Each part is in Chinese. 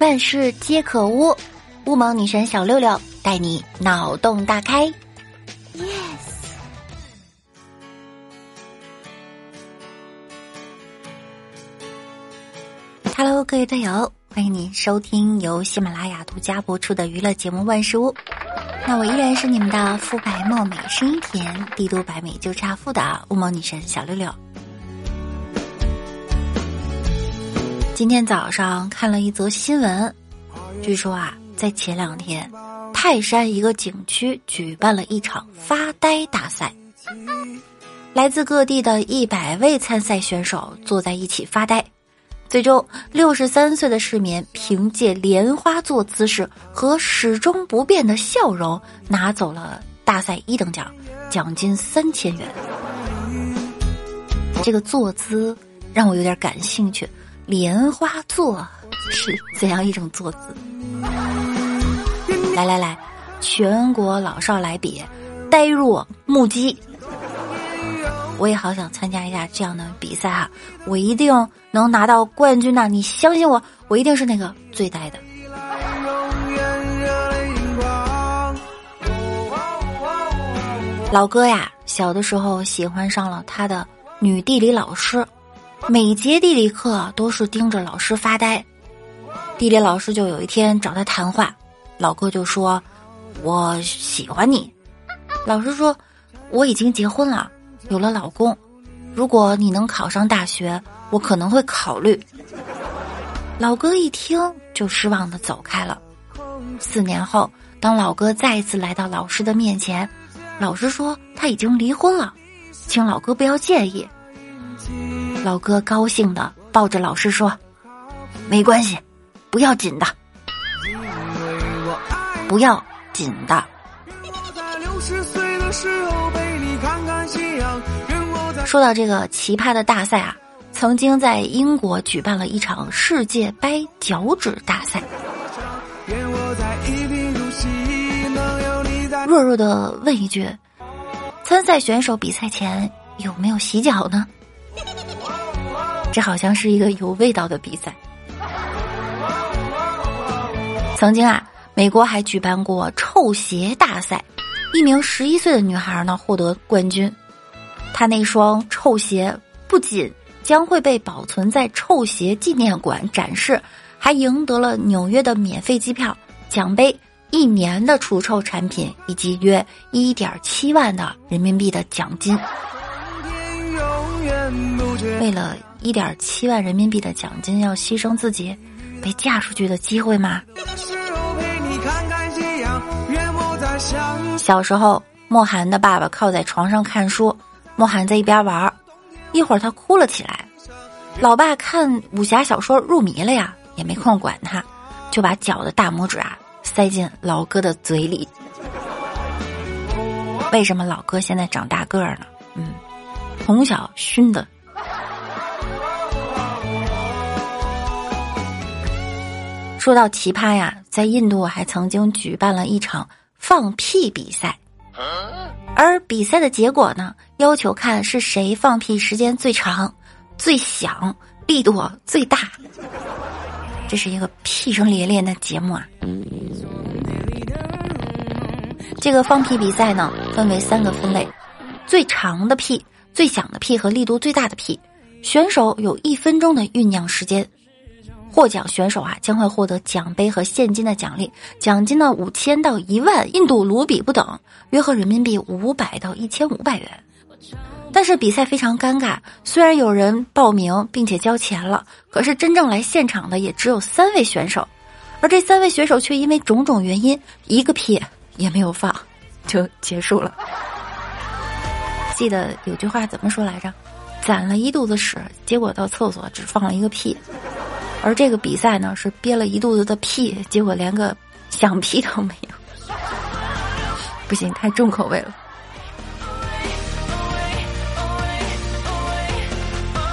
万事皆可污，乌蒙女神小六六带你脑洞大开。Yes，Hello，各位队友，欢迎你收听由喜马拉雅独家播出的娱乐节目《万事屋》。那我依然是你们的肤白貌美、声音甜、帝都白美就差富的乌蒙女神小六六。今天早上看了一则新闻，据说啊，在前两天，泰山一个景区举办了一场发呆大赛，来自各地的一百位参赛选手坐在一起发呆，最终六十三岁的市民凭借莲花座姿势和始终不变的笑容拿走了大赛一等奖，奖金三千元。这个坐姿让我有点感兴趣。莲花座是怎样一种坐姿？来来来，全国老少来比，呆若木鸡。我也好想参加一下这样的比赛哈，我一定能拿到冠军呐！你相信我，我一定是那个最呆的。老哥呀，小的时候喜欢上了他的女地理老师。每节地理课都是盯着老师发呆，地理老师就有一天找他谈话，老哥就说：“我喜欢你。”老师说：“我已经结婚了，有了老公，如果你能考上大学，我可能会考虑。”老哥一听就失望的走开了。四年后，当老哥再一次来到老师的面前，老师说他已经离婚了，请老哥不要介意。老哥高兴的抱着老师说：“没关系，不要紧的，不要紧的。”说到这个奇葩的大赛啊，曾经在英国举办了一场世界掰脚趾大赛。弱弱的问一句：参赛选手比赛前有没有洗脚呢？这好像是一个有味道的比赛。曾经啊，美国还举办过臭鞋大赛，一名十一岁的女孩呢获得冠军。她那双臭鞋不仅将会被保存在臭鞋纪念馆展示，还赢得了纽约的免费机票、奖杯、一年的除臭产品以及约一点七万的人民币的奖金。天永远不为了一点七万人民币的奖金，要牺牲自己被嫁出去的机会吗？小时候，莫寒的爸爸靠在床上看书，莫寒在一边玩，一会儿他哭了起来。老爸看武侠小说入迷了呀，也没空管他，就把脚的大拇指啊塞进老哥的嘴里。为什么老哥现在长大个儿呢？嗯，从小熏的。说到奇葩呀，在印度还曾经举办了一场放屁比赛，而比赛的结果呢，要求看是谁放屁时间最长、最响、力度最大。这是一个屁声连连的节目啊！这个放屁比赛呢，分为三个分类：最长的屁、最响的屁和力度最大的屁。选手有一分钟的酝酿时间。获奖选手啊，将会获得奖杯和现金的奖励，奖金呢五千到一万印度卢比不等，约合人民币五百到一千五百元。但是比赛非常尴尬，虽然有人报名并且交钱了，可是真正来现场的也只有三位选手，而这三位选手却因为种种原因一个屁也没有放，就结束了。记得有句话怎么说来着？攒了一肚子屎，结果到厕所只放了一个屁。而这个比赛呢，是憋了一肚子的屁，结果连个响屁都没有。不行，太重口味了。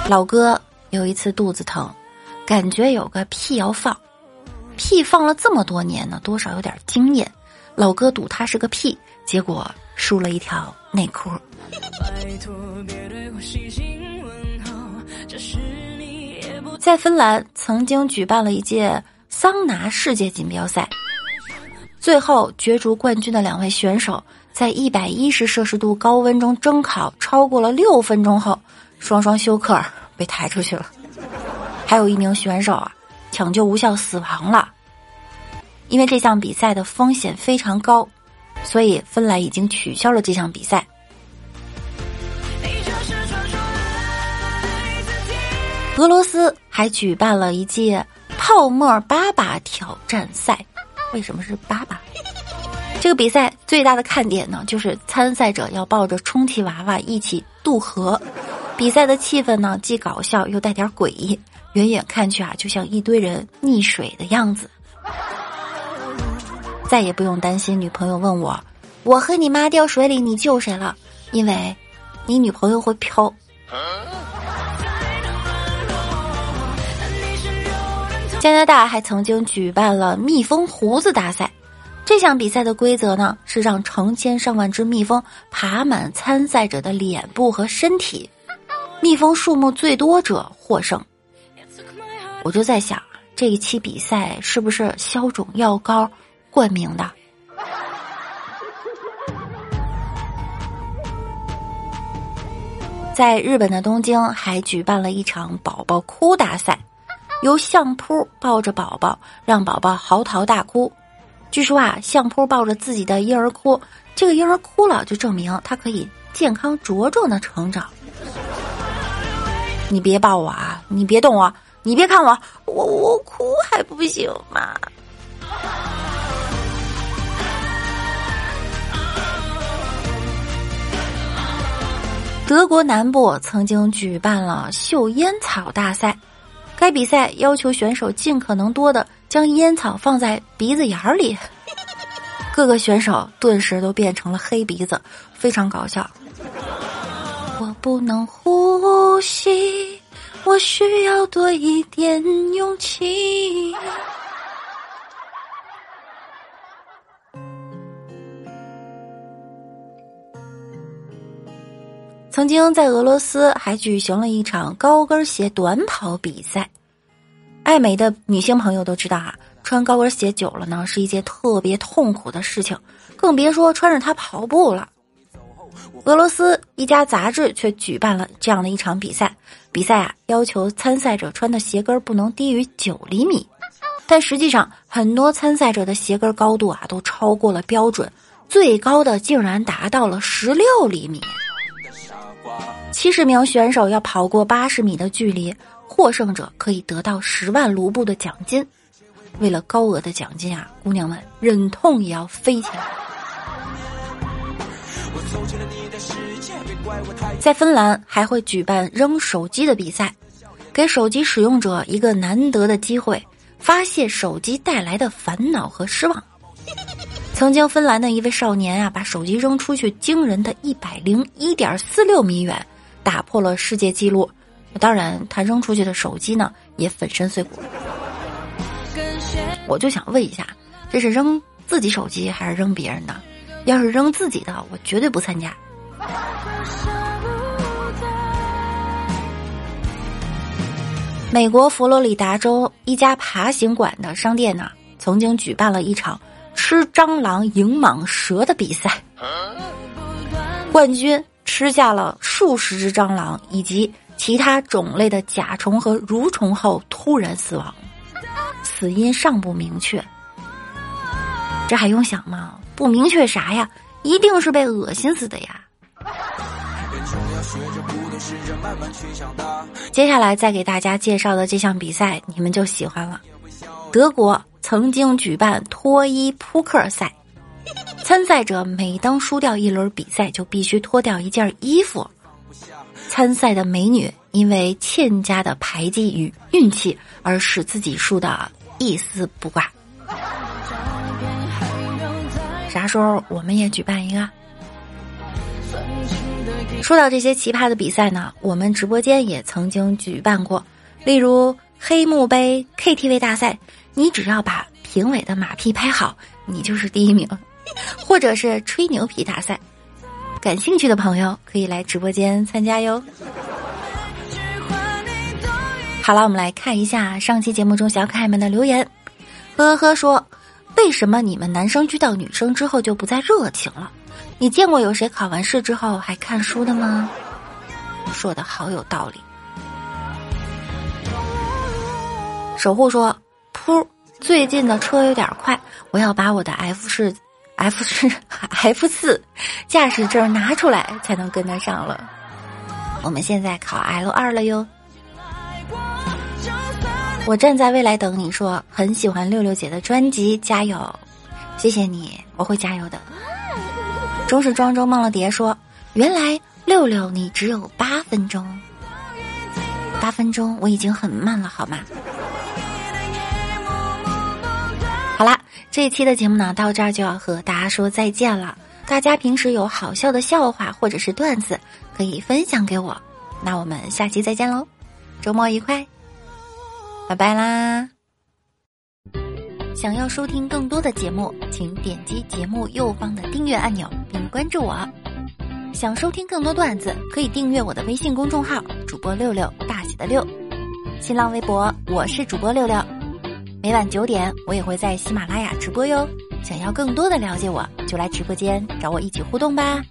老哥有一次肚子疼，感觉有个屁要放，屁放了这么多年呢，多少有点经验。老哥赌他是个屁，结果输了一条内裤。拜托别对我在芬兰曾经举办了一届桑拿世界锦标赛。最后角逐冠军的两位选手，在一百一十摄氏度高温中蒸烤超过了六分钟后，双双休克被抬出去了。还有一名选手啊，抢救无效死亡了。因为这项比赛的风险非常高，所以芬兰已经取消了这项比赛。俄罗斯还举办了一届泡沫粑粑挑战赛。为什么是粑粑？这个比赛最大的看点呢，就是参赛者要抱着充气娃娃一起渡河。比赛的气氛呢，既搞笑又带点诡异，远远看去啊，就像一堆人溺水的样子。再也不用担心女朋友问我：“我和你妈掉水里，你救谁了？”因为，你女朋友会漂。加拿大还曾经举办了蜜蜂胡子大赛，这项比赛的规则呢是让成千上万只蜜蜂爬满参赛者的脸部和身体，蜜蜂数目最多者获胜。我就在想，这一期比赛是不是消肿药膏冠名的？在日本的东京还举办了一场宝宝哭大赛。由相扑抱着宝宝，让宝宝嚎啕大哭。据说啊，相扑抱着自己的婴儿哭，这个婴儿哭了，就证明他可以健康茁壮的成长。你别抱我啊！你别动我！你别看我！我我哭还不行吗？德国南部曾经举办了嗅烟草大赛。比赛要求选手尽可能多的将烟草放在鼻子眼儿里，各个选手顿时都变成了黑鼻子，非常搞笑。我不能呼吸，我需要多一点勇气。曾经在俄罗斯还举行了一场高跟鞋短跑比赛，爱美的女性朋友都知道啊，穿高跟鞋久了呢是一件特别痛苦的事情，更别说穿着它跑步了。俄罗斯一家杂志却举办了这样的一场比赛，比赛啊要求参赛者穿的鞋跟不能低于九厘米，但实际上很多参赛者的鞋跟高度啊都超过了标准，最高的竟然达到了十六厘米。七十名选手要跑过八十米的距离，获胜者可以得到十万卢布的奖金。为了高额的奖金啊，姑娘们忍痛也要飞起来。在芬兰还会举办扔手机的比赛，给手机使用者一个难得的机会，发泄手机带来的烦恼和失望。曾经，芬兰的一位少年啊，把手机扔出去惊人的一百零一点四六米远。打破了世界纪录，当然，他扔出去的手机呢也粉身碎骨。我就想问一下，这是扔自己手机还是扔别人的？要是扔自己的，我绝对不参加。美国佛罗里达州一家爬行馆的商店呢，曾经举办了一场吃蟑螂赢蟒蛇的比赛，冠军。吃下了数十只蟑螂以及其他种类的甲虫和蠕虫后突然死亡，死因尚不明确。这还用想吗？不明确啥呀？一定是被恶心死的呀！接下来再给大家介绍的这项比赛，你们就喜欢了。德国曾经举办脱衣扑克赛。参赛者每当输掉一轮比赛，就必须脱掉一件衣服。参赛的美女因为欠佳的牌技与运气，而使自己输的一丝不挂。啥时候我们也举办一个？说到这些奇葩的比赛呢，我们直播间也曾经举办过，例如黑幕杯 KTV 大赛，你只要把评委的马屁拍好，你就是第一名。或者是吹牛皮大赛，感兴趣的朋友可以来直播间参加哟。好了，我们来看一下上期节目中小可爱们的留言。呵呵说：“为什么你们男生遇到女生之后就不再热情了？你见过有谁考完试之后还看书的吗？”说的好有道理。守护说：“噗，最近的车有点快，我要把我的 F 四 F 四 F 四驾驶证拿出来才能跟得上了。我们现在考 L 二了哟。”我站在未来等你说，很喜欢六六姐的专辑，加油！谢谢你，我会加油的。终是庄周梦了蝶说，原来六六你只有八分钟，八分钟我已经很慢了，好吗？这期的节目呢，到这儿就要和大家说再见了。大家平时有好笑的笑话或者是段子，可以分享给我。那我们下期再见喽，周末愉快！拜拜啦！想要收听更多的节目，请点击节目右方的订阅按钮并关注我。想收听更多段子，可以订阅我的微信公众号“主播六六大写的六”，新浪微博我是主播六六。每晚九点，我也会在喜马拉雅直播哟。想要更多的了解我，就来直播间找我一起互动吧。